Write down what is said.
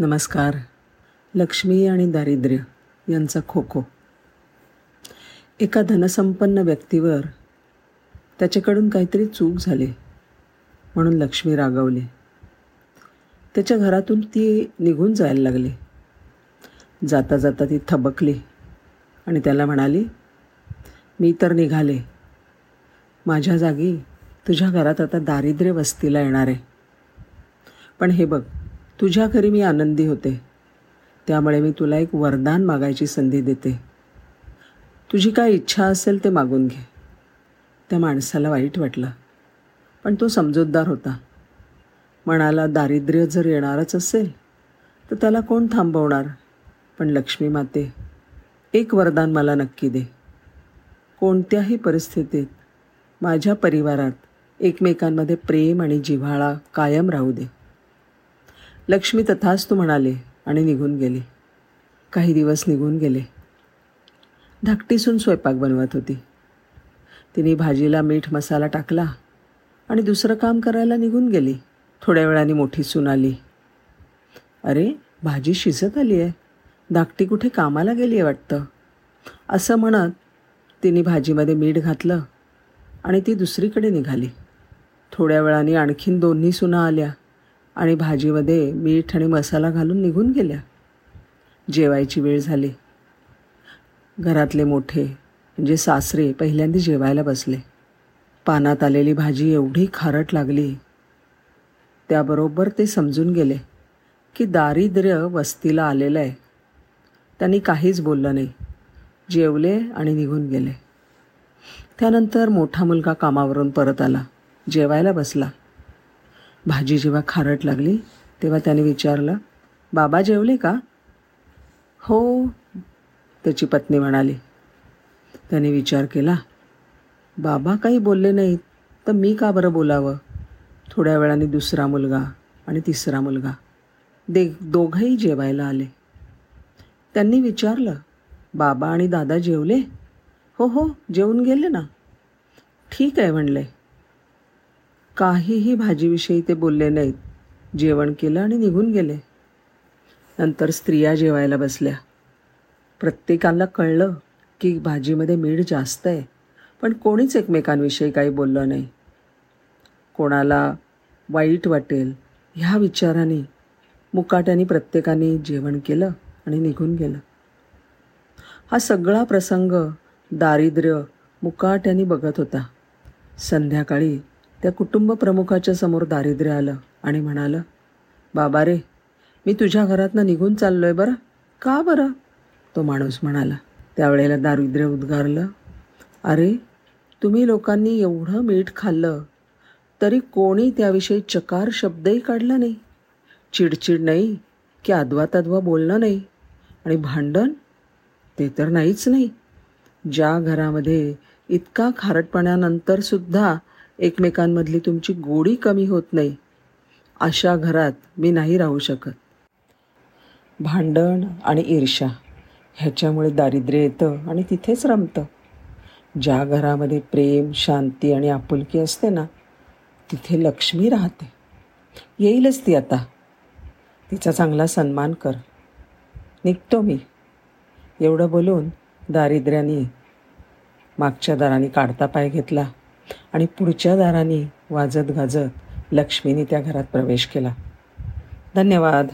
नमस्कार. लक्ष्मी आणि दारिद्र्य यांचा खो खो एका धनसंपन्न व्यक्तीवर त्याच्याकडून काहीतरी चूक झाली म्हणून लक्ष्मी रागवली. त्याच्या घरातून ती निघून जायला लागली. जाता जाता ती थबकली आणि त्याला म्हणाली मी तर निघाले. माझ्या जागी तुझ्या घरात आता दारिद्र्य वस्तीला येणार आहे. पण हे बघ तुझ्या घरी मी आनंदी होते. त्यामुळे मी तुला एक वरदान मागायची संधी देते. तुझी काय इच्छा असेल ते मागून घे. त्या माणसाला वाईट वाटलं पण तो समजूतदार होता. मनाला दारिद्र्य जर येणारच असेल तर त्याला कोण थांबवणार? पण लक्ष्मी माते एक वरदान मला नक्की दे. कोणत्याही परिस्थितीत माझ्या परिवारात एकमेकांमध्ये प्रेम आणि जिव्हाळा कायम राहू दे. लक्ष्मी तथाच तू म्हणाले आणि निघून गेली. काही दिवस निघून गेले. धाकटीसून स्वयंपाक बनवत होती. तिने भाजीला मीठ मसाला टाकला आणि दुसरं काम करायला निघून गेली. थोड्या वेळाने मोठी सून आली. अरे भाजी शिजत आली आहे. धाकटी कुठे कामाला गेली आहे वाटतं? असं म्हणत तिने भाजीमध्ये मीठ घातलं आणि ती दुसरीकडे निघाली. थोड्या वेळाने आणखीन दोन्ही सुना आल्या. आणि भाजीमध्ये मीठ आणि मसाला घालून निघून गेल्या. जेवायची वेळ झाली. घरातले मोठे म्हणजे सासरे पहिल्यांदा जेवायला बसले. पानात आलेली भाजी एवढी खारट लागली. त्याबरोबर ते समजून गेले की दारिद्र्य वस्तीला आलेलं आहे त्यांनी काहीच बोललं नाही. जेवले आणि निघून गेले. त्यानंतर मोठा मुलगा कामावरून परत आला. जेवायला बसला. भाजी जेव्हा खारट लागली तेव्हा त्याने विचारलं बाबा जेवले का? हो त्याची पत्नी म्हणाली. त्याने विचार केला बाबा काही बोलले नाहीत तर मी का बरं बोलावं? थोड्या वेळाने दुसरा मुलगा आणि तिसरा मुलगा दे दोघंही जेवायला आले. त्यांनी विचारलं बाबा आणि दादा जेवले? हो हो जेवून गेले ना. ठीक आहे म्हणले. काहीही भाजीविषयी ते बोलले नाहीत. जेवण केलं आणि निघून गेले. नंतर स्त्रिया जेवायला बसल्या. प्रत्येकाला कळलं की भाजीमध्ये मीठ जास्त आहे पण कोणीच एकमेकांविषयी काही बोललं नाही. कोणाला वाईट वाटेल ह्या विचाराने मुकाट्याने प्रत्येकाने जेवण केलं आणि निघून गेलं. हा सगळा प्रसंग दारिद्र्य मुकाट्याने बघत होता. संध्याकाळी त्या कुटुंब प्रमुखाच्या समोर दारिद्र्य आलं आणि म्हणालं बाबा रे मी तुझ्या घरातनं निघून चाललो आहे बरं? का बरं? तो माणूस म्हणाला. त्यावेळेला दारिद्र्य उद्गारलं अरे तुम्ही लोकांनी एवढं मीठ खाल्लं तरी कोणी त्याविषयी चकार शब्दही काढला नाही. चिडचिड नाही की अद्वा तद्वा बोलणं नाही आणि भांडण? ते तर नाहीच नाही. ज्या घरामध्ये इतका खारटपणानंतरसुद्धा एकमेकांमधली तुमची गोडी कमी होत नाही. अशा घरात मी नाही राहू शकत. भांडण आणि ईर्षा ह्याच्यामुळे दारिद्र्य येतं आणि तिथेच रमतं. ज्या घरामध्ये प्रेम शांती आणि आपुलकी असते ना तिथे लक्ष्मी राहते. येईलच ती आता. तिचा चांगला सन्मान कर. निघतो मी. एवढं बोलून दारिद्र्याने मागच्या दाराने काढता पाय घेतला. आणि पुढच्या दाराने वाजत गाजत लक्ष्मीने त्या घरात प्रवेश केला. धन्यवाद.